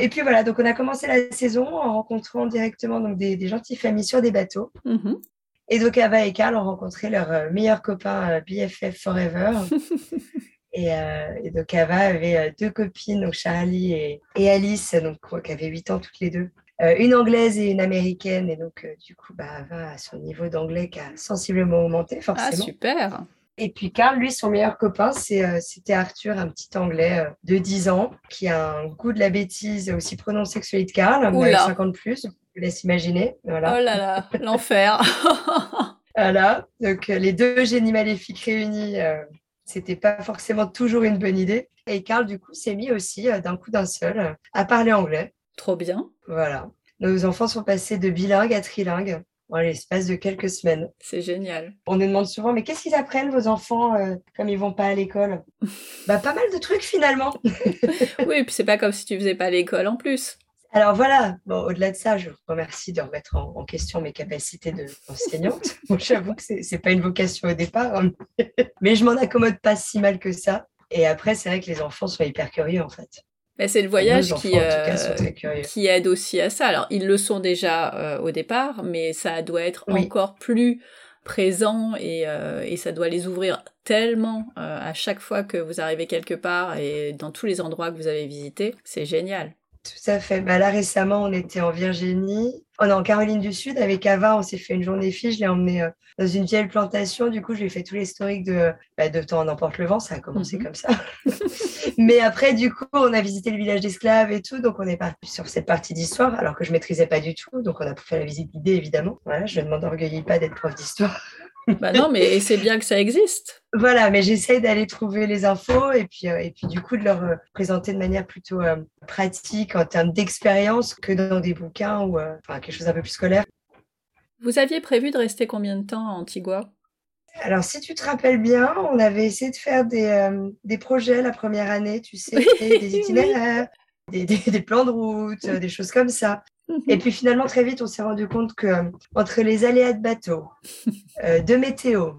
Et puis voilà, donc on a commencé la saison en rencontrant directement donc, des, des gentilles familles sur des bateaux. Mhm. Et donc Ava et Carl ont rencontré leur euh, meilleur copain euh, BFF Forever. et, euh, et donc Ava avait euh, deux copines, donc Charlie et, et Alice, donc, qui avaient 8 ans toutes les deux. Euh, une anglaise et une américaine. Et donc, euh, du coup, bah, Ava a son niveau d'anglais qui a sensiblement augmenté, Ah, forcément. super. Et puis Carl, lui, son meilleur copain, euh, c'était Arthur, un petit Anglais euh, de 10 ans, qui a un goût de la bêtise aussi prononcé que celui de Carl, mais Oula. 50 plus, je vous laisse imaginer. Voilà. Oh là là, l'enfer. Voilà. Donc euh, les deux génies maléfiques réunis, euh, c'était pas forcément toujours une bonne idée. Et Carl, du coup, s'est mis aussi, d'un coup d'un seul, à parler anglais. Trop bien. Voilà. Nos enfants sont passés de bilingue à trilingue en l'espace de quelques semaines. C'est génial. On nous demande souvent, mais qu'est-ce qu'ils apprennent, vos enfants, euh, comme ils vont pas à l'école Bah, pas mal de trucs finalement. Oui, et puis c'est pas comme si tu faisais pas l'école en plus. Alors voilà, bon, au-delà de ça, je vous remercie de remettre en, en question mes capacités de- d'enseignante. Bon, J'avoue que c'est c'est pas une vocation au départ, hein, mais je m'en accommode pas si mal que ça. Et après, c'est vrai que les enfants sont hyper curieux en fait. Mais c'est le voyage enfants, qui, cas, euh, qui aide aussi à ça. Alors, ils le sont déjà euh, au départ, mais ça doit être Oui. encore plus présent et, euh, et ça doit les ouvrir tellement euh, à chaque fois que vous arrivez quelque part et dans tous les endroits que vous avez visités. C'est génial. Tout à fait. Bah, là, récemment, on était en Virginie. On est en Caroline du Sud avec Ava. On s'est fait une journée fille. Je l'ai emmené euh, dans une vieille plantation. Du coup, je lui ai fait tout l'historique de, bah, de temps n'emporte le vent. Ça a commencé Mhm. comme ça. Mais après, du coup, on a visité le village d'esclaves et tout. Donc, on est parti sur cette partie d'histoire, alors que je maîtrisais pas du tout. Donc, on a faire la visite guidée, évidemment. Voilà, je ne m'enorgueillis pas d'être prof d'histoire. bah non, mais c'est bien que ça existe. Voilà, mais j'essaye d'aller trouver les infos et puis, euh, et puis du coup de leur euh, présenter de manière plutôt euh, pratique en termes d'expérience que dans des bouquins ou enfin, quelque chose un peu plus scolaire. Vous aviez prévu de rester combien de temps à Antigua? Alors, si tu te rappelles bien, on avait essayé de faire des, euh, des projets la première année, tu sais, Oui, des oui. itinéraires, des, des- des plans de route, des choses comme ça. Et puis finalement, très vite, on s'est rendu compte que entre les aléas de bateau, euh, de météo,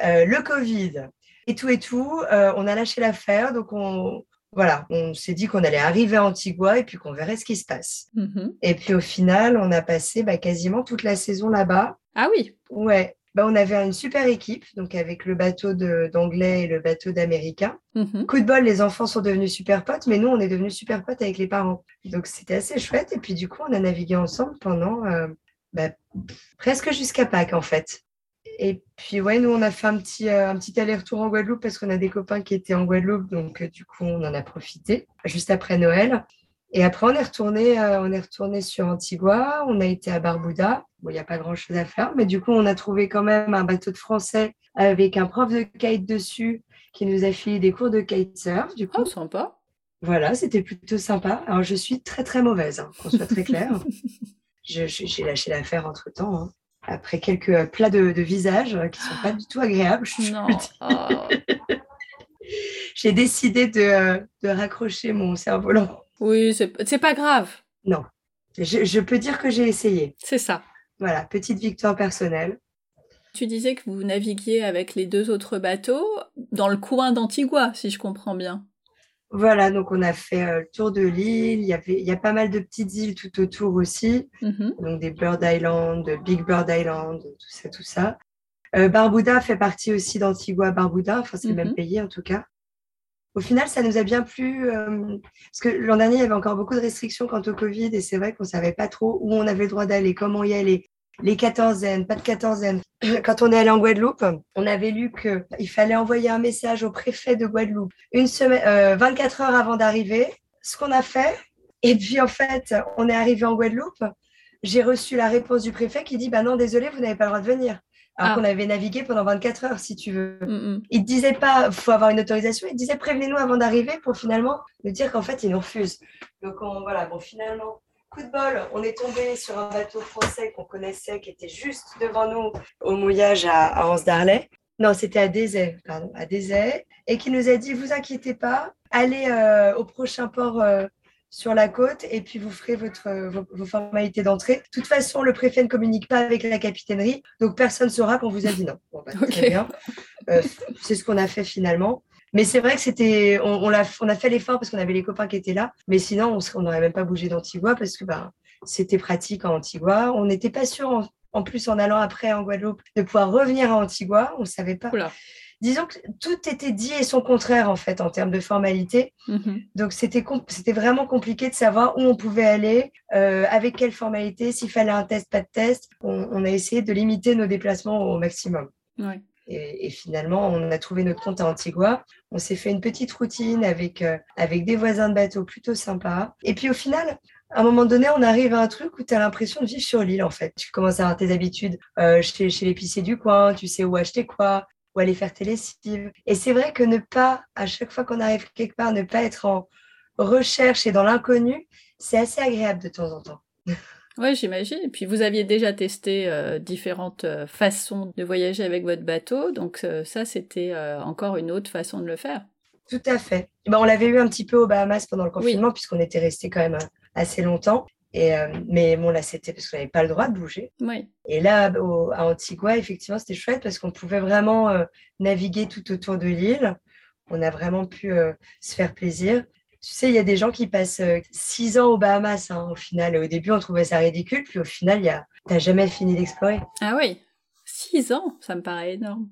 le Covid et tout et tout, euh, on a lâché l'affaire. Donc, on, voilà, on s'est dit qu'on allait arriver à Antigua et puis qu'on verrait ce qui se passe. Mhm. Et puis au final, on a passé bah, quasiment toute la saison là-bas. Ah oui, Ouais, bah, on avait une super équipe, donc avec le bateau d'anglais et le bateau d'américain. Mhm. Coup de bol, les enfants sont devenus super potes, mais nous, on est devenus super potes avec les parents. Donc, c'était assez chouette. Et puis, du coup, on a navigué ensemble pendant euh, bah, presque jusqu'à Pâques, en fait. Et puis, ouais, nous, on a fait un petit, euh, un petit aller-retour en Guadeloupe parce qu'on a des copains qui étaient en Guadeloupe. Donc, euh, du coup, on en a profité juste après Noël. Et après, on est retourné, euh, on est retourné sur Antigua. On a été à Barbuda. Bon, il n'y a pas grand-chose à faire, mais du coup, on a trouvé quand même un bateau de français avec un prof de kite dessus qui nous a filé des cours de kitesurf. Du coup, oh sympa. voilà, c'était plutôt sympa. Alors, je suis très, très mauvaise, hein, qu'on soit très clair. J'ai lâché l'affaire entre-temps. hein. Après quelques euh, plats de, de visage euh, qui sont pas du tout agréables, je Non. Oh. j'ai décidé de, euh, de raccrocher mon cerf-volant. Oui, c'est pas grave. Non, je, je peux dire que j'ai essayé. C'est ça. Voilà, petite victoire personnelle. Tu disais que vous naviguiez avec les deux autres bateaux dans le coin d'Antigua, si je comprends bien. Voilà, donc on a fait euh, le tour de l'île. Il y avait, il y a pas mal de petites îles tout autour aussi. Mhm. donc des Bird Island, Big Bird Island, tout ça, tout ça. Euh, Barbuda fait partie aussi d'Antigua Barbuda, enfin c'est le Mhm. même pays en tout cas. Au final, ça nous a bien plu euh, parce que l'an dernier, il y avait encore beaucoup de restrictions quant au Covid et c'est vrai qu'on savait pas trop où on avait le droit d'aller, comment y aller, les quatorzaines, pas de quatorzaine. Quand on est allé en Guadeloupe, on avait lu qu'il fallait envoyer un message au préfet de Guadeloupe une semaine, euh, 24 heures avant d'arriver, ce qu'on a fait. Et puis en fait, on est arrivé en Guadeloupe j'ai reçu la réponse du préfet qui dit bah non désolé vous n'avez pas le droit de venir alors Ah. qu'on avait navigué pendant 24 heures si tu veux Mhm. il ne disait pas faut avoir une autorisation il disait prévenez-nous avant d'arriver pour finalement nous dire qu'en fait ils nous refusent donc on, voilà bon finalement coup de bol on est tombé sur un bateau français qu'on connaissait qui était juste devant nous au mouillage à, à Anse d'Arlet non c'était à Désay pardon à Désay et qui nous a dit vous inquiétez pas allez euh, au prochain port euh, sur la côte et puis vous ferez votre, vos, vos formalités d'entrée. De toute façon, le préfet ne communique pas avec la capitainerie, donc personne ne saura qu'on vous a dit non. Bon, bah, Ok. Très bien. Euh, c'est ce qu'on a fait finalement. Mais c'est vrai que c'était, on, on, a, on a fait l'effort parce qu'on avait les copains qui étaient là. Mais sinon, on n'aurait même pas bougé d'Antigua parce que bah, c'était pratique en Antigua. On n'était pas sûr, en, plus en allant après en Guadeloupe, de pouvoir revenir à Antigua. On ne savait pas. Disons que tout était dit et son contraire en fait en termes de formalité. Mm-hmm. Donc c'était c'était vraiment compliqué de savoir où on pouvait aller, euh, avec quelle formalité, s'il fallait un test, pas de test. On, a essayé de limiter nos déplacements au maximum. Et, finalement, on a trouvé notre compte à Antigua. On s'est fait une petite routine avec, euh, avec des voisins de bateau plutôt sympas. Et puis au final, à un moment donné, on arrive à un truc où tu as l'impression de vivre sur l'île, en fait. Tu commences à avoir tes habitudes euh, chez, chez l'épicier du coin, tu sais où acheter quoi, où aller faire tes lessives. Et c'est vrai que ne pas, à chaque fois qu'on arrive quelque part, ne pas être en recherche et dans l'inconnu, c'est assez agréable de temps en temps. Oui, j'imagine. Et puis vous aviez déjà testé euh, différentes euh, façons de voyager avec votre bateau, donc euh, ça c'était encore une autre façon de le faire. Tout à fait. Ben, on l'avait eu un petit peu aux Bahamas pendant le confinement, puisqu'on était resté quand même assez longtemps. Et, mais bon, là, c'était parce qu'on n'avait pas le droit de bouger. Oui. Et là, à Antigua, effectivement, c'était chouette parce qu'on pouvait vraiment naviguer tout autour de l'île. On a vraiment pu se faire plaisir. Tu sais, il y a des gens qui passent euh, six ans aux Bahamas, hein, au final. Au début, on trouvait ça ridicule, puis au final, tu n'as jamais fini d'explorer. Ah oui, six ans, ça me paraît énorme.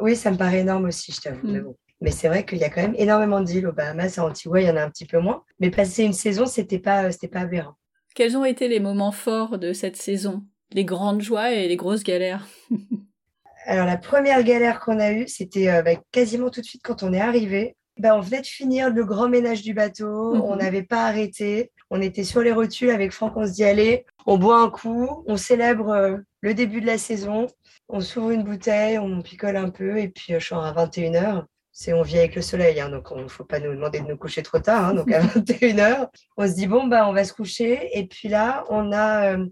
Oui, ça me paraît énorme aussi, je t'avoue. Mm. Mais, c'est vrai qu'il y a quand même énormément d'îles aux Bahamas. À Antigua, il y en a un petit peu moins. Mais passer une saison, c'était pas, euh, c'était pas aberrant. Quels ont été les moments forts de cette saison? Les grandes joies et les grosses galères? Alors, la première galère qu'on a eue, c'était euh, bah, quasiment tout de suite quand on est arrivé. Ben, on venait de finir le grand ménage du bateau, on mhm. n'avait pas arrêté, on était sur les rotules avec Franck, on se dit allez, on boit un coup, on célèbre euh, le début de la saison, on s'ouvre une bouteille, on picole un peu et puis euh, je suis à 21h. C'est on vit avec le soleil, hein, donc il ne faut pas nous demander de nous coucher trop tard. Hein, donc à 21h, on se dit bon bah on va se coucher et puis là on a euh,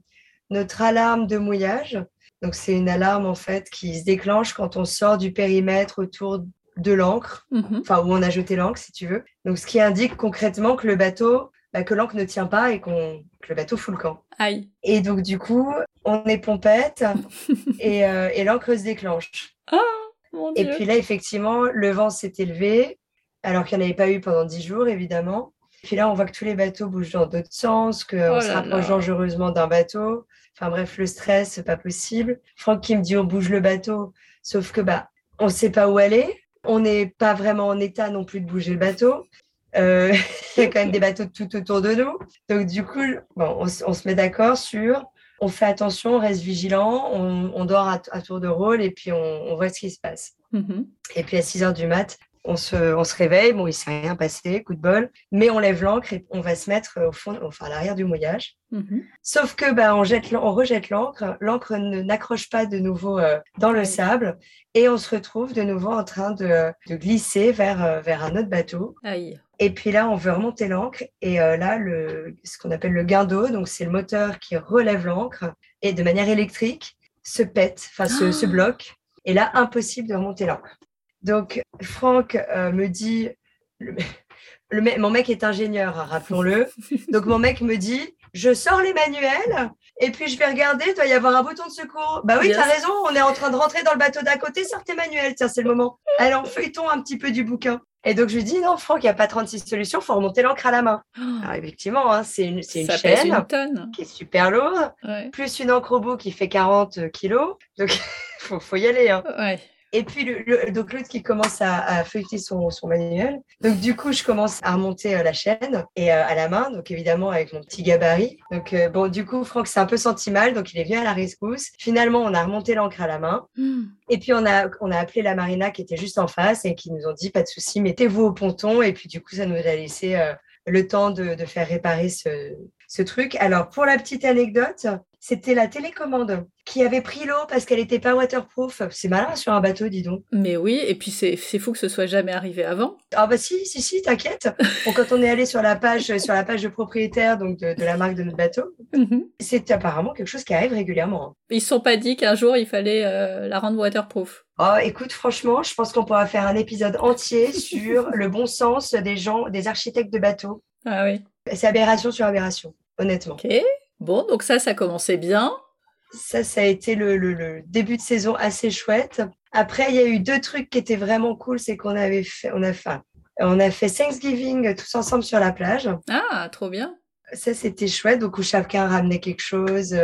notre alarme de mouillage. Donc c'est une alarme en fait qui se déclenche quand on sort du périmètre autour de l'encre, mhm. enfin où on a jeté l'encre si tu veux. Donc ce qui indique concrètement que le bateau, bah, que l'encre ne tient pas et qu'on que le bateau fout le camp. Aïe. Et donc du coup, on est pompette et, euh, et l'encre se déclenche. Oh, et puis là, effectivement, le vent s'est élevé, alors qu'il n'y en avait pas eu pendant dix jours, évidemment. Puis là, on voit que tous les bateaux bougent dans d'autres sens, qu'on oh se rapproche dangereusement d'un bateau. Enfin bref, le stress, c'est pas possible. Franck qui me dit on bouge le bateau, sauf que bah on ne sait pas où aller. On n'est pas vraiment en état non plus de bouger le bateau. Euh, il y a quand même des bateaux tout autour de nous. Donc, du coup, bon, on, se met d'accord sur on fait attention, on reste vigilant, on, dort à, tour de rôle et puis on, voit ce qui se passe. Mm-hmm. Et puis à 6 heures du mat, on se, on se réveille, bon, il s'est rien passé, coup de bol, mais on lève l'ancre et on va se mettre au fond, enfin à l'arrière du mouillage. Mhm. Sauf que bah, on, jette, on rejette l'encre, l'encre n'accroche pas de nouveau euh, dans le sable et on se retrouve de nouveau en train de, de glisser vers, euh, vers un autre bateau. Et puis là, on veut remonter l'encre et euh, là, le, ce qu'on appelle le guindeau, donc c'est le moteur qui relève l'encre et de manière électrique se pète, enfin se, se bloque. Et là, impossible de remonter l'encre. Donc, Franck euh, me dit, le, mon mec est ingénieur, hein, rappelons-le. Donc, mon mec me dit, je sors les manuels et puis je vais regarder, il doit y avoir un bouton de secours. Bah oui, tu as raison, on est en train de rentrer dans le bateau d'à côté, sors tes manuels, tiens, c'est le moment. Alors, feuilletons un petit peu du bouquin. Et donc, je lui dis, non, Franck, il n'y a pas 36 solutions, il faut remonter l'encre à la main. Oh. Alors, effectivement, hein, c'est une, une chaîne qui est super lourde, plus une encre au bout qui fait 40 kilos. Donc, il faut, faut, y aller. Hein. Ouais. Et puis, le, donc l'autre qui commence à, feuilleter son, son, manuel. Donc, du coup, je commence à remonter euh, la chaîne et euh, à la main, donc évidemment avec mon petit gabarit. Donc, euh, bon, du coup, Franck s'est un peu senti mal, donc il est venu à la rescousse. Finalement, on a remonté l'encre à la main. Hmm. Et puis, on a, on a appelé la marina qui était juste en face et qui nous ont dit, pas de souci, mettez-vous au ponton. Et puis, du coup, ça nous a laissé le temps de, de faire réparer ce, ce truc. Alors, pour la petite anecdote, c'était la télécommande qui avait pris l'eau parce qu'elle n'était pas waterproof. C'est malin sur un bateau, dis donc. Mais oui, et puis c'est fou que ce soit jamais arrivé avant. Ah bah si, si, si, t'inquiète. quand on est allé sur la page, sur la page de propriétaire donc de, la marque de notre bateau, mhm. c'est apparemment quelque chose qui arrive régulièrement. Ils se sont pas dit qu'un jour il fallait euh, la rendre waterproof. Oh, écoute, franchement, je pense qu'on pourra faire un épisode entier sur le bon sens des gens, des architectes de bateaux. Ah oui. C'est aberration sur aberration, honnêtement. Ok. Bon, donc ça, ça commençait bien. Ça, ça a été le, début de saison assez chouette. Après, il y a eu deux trucs qui étaient vraiment cool, c'est qu'on avait fait, on a fait, on a fait Thanksgiving tous ensemble sur la plage. Ah, trop bien. Ça, c'était chouette. Donc, où chacun ramenait quelque chose.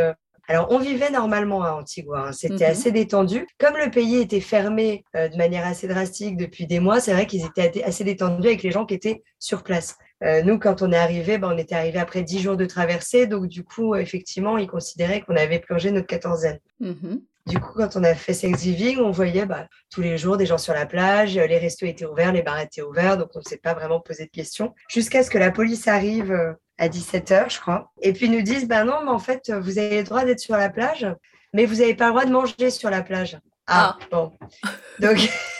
Alors, on vivait normalement à Antigua. Hein. C'était Mhm. assez détendu. Comme le pays était fermé euh, de manière assez drastique depuis des mois, c'est vrai qu'ils étaient assez détendus avec les gens qui étaient sur place. Euh, nous, quand on est arrivé, ben, on était arrivé après dix jours de traversée. Donc, du coup, effectivement, ils considéraient qu'on avait plongé notre quatorzaine. Mhm. Du coup, quand on a fait Thanksgiving, on voyait bah, tous les jours des gens sur la plage, euh, les restos étaient ouverts, les bars étaient ouverts, donc on ne s'est pas vraiment posé de questions. Jusqu'à ce que la police arrive euh, à 17h, je crois, et puis nous disent, bah non, mais en fait, vous avez le droit d'être sur la plage, mais vous n'avez pas le droit de manger sur la plage. Ah, bon. Donc,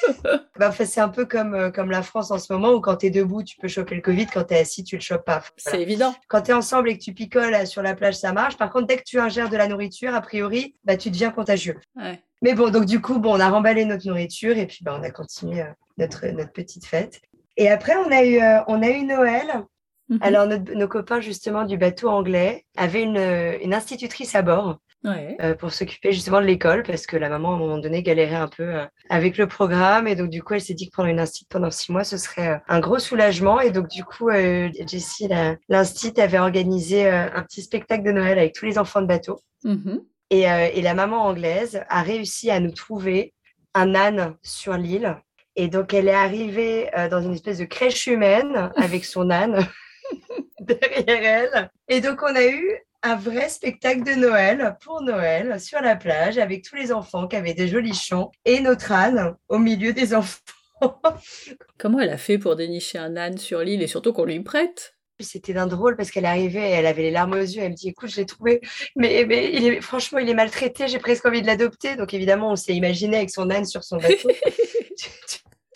bah, c'est un peu comme, euh, comme la France en ce moment, où quand tu es debout, tu peux choper le Covid, quand tu es assis, tu le chopes pas. Voilà C'est évident. quand tu es ensemble et que tu picoles euh, sur la plage, ça marche. Par contre, dès que tu ingères de la nourriture, a priori, bah, tu deviens contagieux. Ouais. Mais bon, donc du coup, bon, on a remballé notre nourriture et puis bah, on a continué euh, notre, notre petite fête. Et après, on a eu, euh, on a eu Noël. Mhm. Alors, notre- nos copains justement du bateau anglais avaient une, une institutrice à bord Ouais. euh, pour s'occuper justement de l'école parce que la maman, à un moment donné, galérait un peu euh, avec le programme. Et donc, du coup, elle s'est dit que prendre une institut pendant six mois, ce serait euh, un gros soulagement. Et donc, du coup, Jessie, la- l'instit, avait organisé un petit spectacle de Noël avec tous les enfants de bateau. Mhm. Et, et la maman anglaise a réussi à nous trouver un âne sur l'île. Et donc, elle est arrivée euh, dans une espèce de crèche humaine avec son âne derrière elle. Et donc, on a eu un vrai spectacle de Noël pour Noël sur la plage avec tous les enfants qui avaient des jolis chants et notre âne au milieu des enfants. Comment elle a fait pour dénicher un âne sur l'île et surtout qu'on lui prête? C'était d'un drôle parce qu'elle arrivait et elle avait les larmes aux yeux. Elle me dit Écoute, je l'ai trouvé, mais, mais il est, franchement, il est maltraité. J'ai presque envie de l'adopter. Donc, évidemment, on s'est imaginé avec son âne sur son bateau. tu,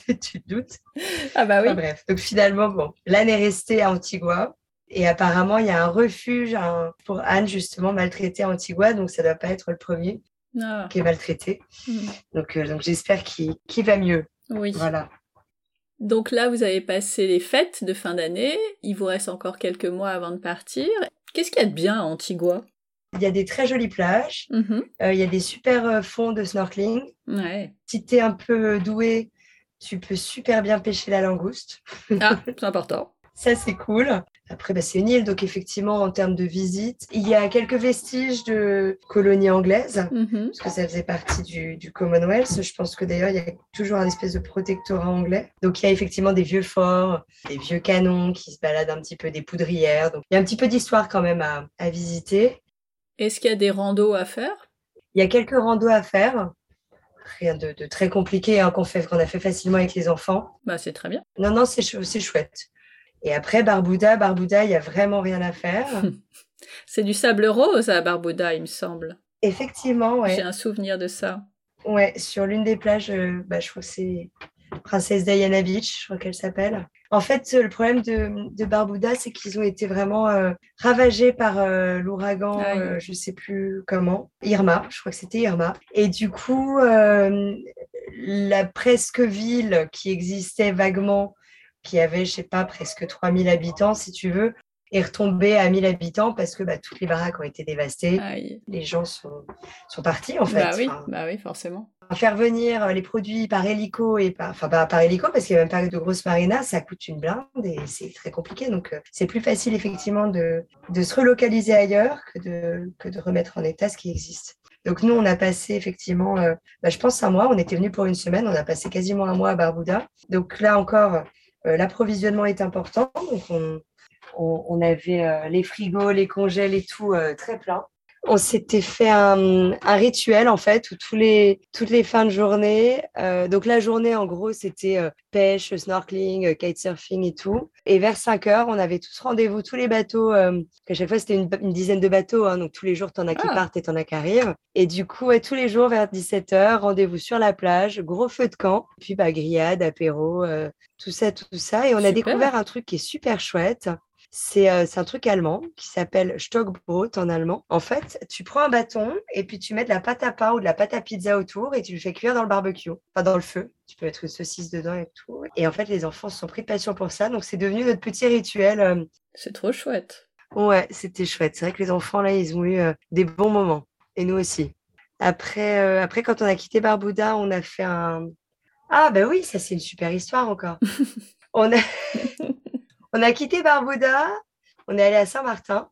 tu- tu te doutes? Ah bah oui. Enfin, bref. Donc, finalement, bon, l'âne est resté à Antigua. Et apparemment, il y a un refuge un- pour Anne, justement, maltraité à Antigua. Donc, ça ne doit pas être le premier Ah. qui est maltraité. Mhm. Donc, euh, donc j'espère qu'il va mieux. Oui. Voilà. Donc là, vous avez passé les fêtes de fin d'année. Il vous reste encore quelques mois avant de partir. Qu'est-ce qu'il y a de bien à Antigua? Il y a des très jolies plages. Mhm. Euh, il y a des super euh, fonds de snorkeling. Ouais. Si tu es un peu doué, tu peux super bien pêcher la langouste. Ah, c'est important. Ça, c'est cool. Après, bah, c'est une île, donc effectivement, en termes de visite, il y a quelques vestiges de colonies anglaises, Mhm. parce que ça faisait partie du, du Commonwealth. Je pense que d'ailleurs, il y a toujours un espèce de protectorat anglais. Donc, il y a effectivement des vieux forts, des vieux canons qui se baladent un petit peu, des poudrières. Donc, il y a un petit peu d'histoire quand même à, à visiter. Est-ce qu'il y a des randos à faire? Il y a quelques randos à faire. Rien de, de très compliqué hein, qu'on fait, qu'on a fait facilement avec les enfants. Bah c'est très bien. Non, non, c'est chou- c'est chouette. Et après, Barbuda, Barbuda, il n'y a vraiment rien à faire. C'est du sable rose à Barbuda, il me semble. Effectivement, J'ai ouais. un souvenir de ça. ouais. Sur l'une des plages, euh, bah, je crois que c'est Princesse Diana Beach, je crois qu'elle s'appelle. En fait, le problème de, de Barbuda, c'est qu'ils ont été vraiment euh, ravagés par euh, l'ouragan, euh, je ne sais plus comment, Irma, je crois que c'était Irma. Et du coup, la presque ville qui existait vaguement, qui avait, je sais pas, presque 3000 habitants, si tu veux, est retombée à 1000 habitants parce que bah, toutes les baraques ont été dévastées. Aïe. Les gens sont, sont partis, en fait. Bah oui, Enfin, bah oui, forcément. faire venir euh, les produits par hélico et par, enfin par hélico parce qu'il n'y a même pas de grosses marinas, ça coûte une blinde et c'est très compliqué. Donc euh, c'est plus facile effectivement de, de se relocaliser ailleurs que de, que de remettre en état ce qui existe. Donc nous, on a passé effectivement, euh, bah, je pense un mois, on était venu pour une semaine, on a passé quasiment un mois à Barbuda. Donc là encore, l'approvisionnement est important. Donc on, on, on avait euh, les frigos, les congèles et tout euh, très plein. On s'était fait un, un rituel en fait où tous les, toutes les fins de journée, euh, donc la journée en gros c'était euh, pêche, snorkeling, euh, kitesurfing et tout. Et vers 5 heures, on avait tous rendez-vous, tous les bateaux, euh, à chaque fois c'était une, une dizaine de bateaux, hein, donc tous les jours t'en as qui Ah. partent et t'en as qui arrivent. Et du coup, ouais, tous les jours vers 17 heures, rendez-vous sur la plage, gros feu de camp, puis bah, grillade, apéro, euh, tout ça, tout ça. Et on a découvert un truc qui est super chouette. C'est euh, un truc allemand qui s'appelle Stockbrot en allemand. En fait, tu prends un bâton et puis tu mets de la pâte à pain ou de la pâte à pizza autour et tu le fais cuire dans le barbecue, enfin dans le feu. Tu peux mettre une saucisse dedans et tout. Et en fait, les enfants se sont pris de passion pour ça. Donc, c'est devenu notre petit rituel. euh. C'est trop chouette. Ouais, c'était chouette. C'est vrai que les enfants, là, ils ont eu euh, des bons moments. Et nous aussi. Après, euh, après, quand on a quitté Barbuda, on a fait un. Ah, ben oui, ça, c'est une super histoire encore. on, a... on a quitté Barbuda, on est allé à Saint-Martin.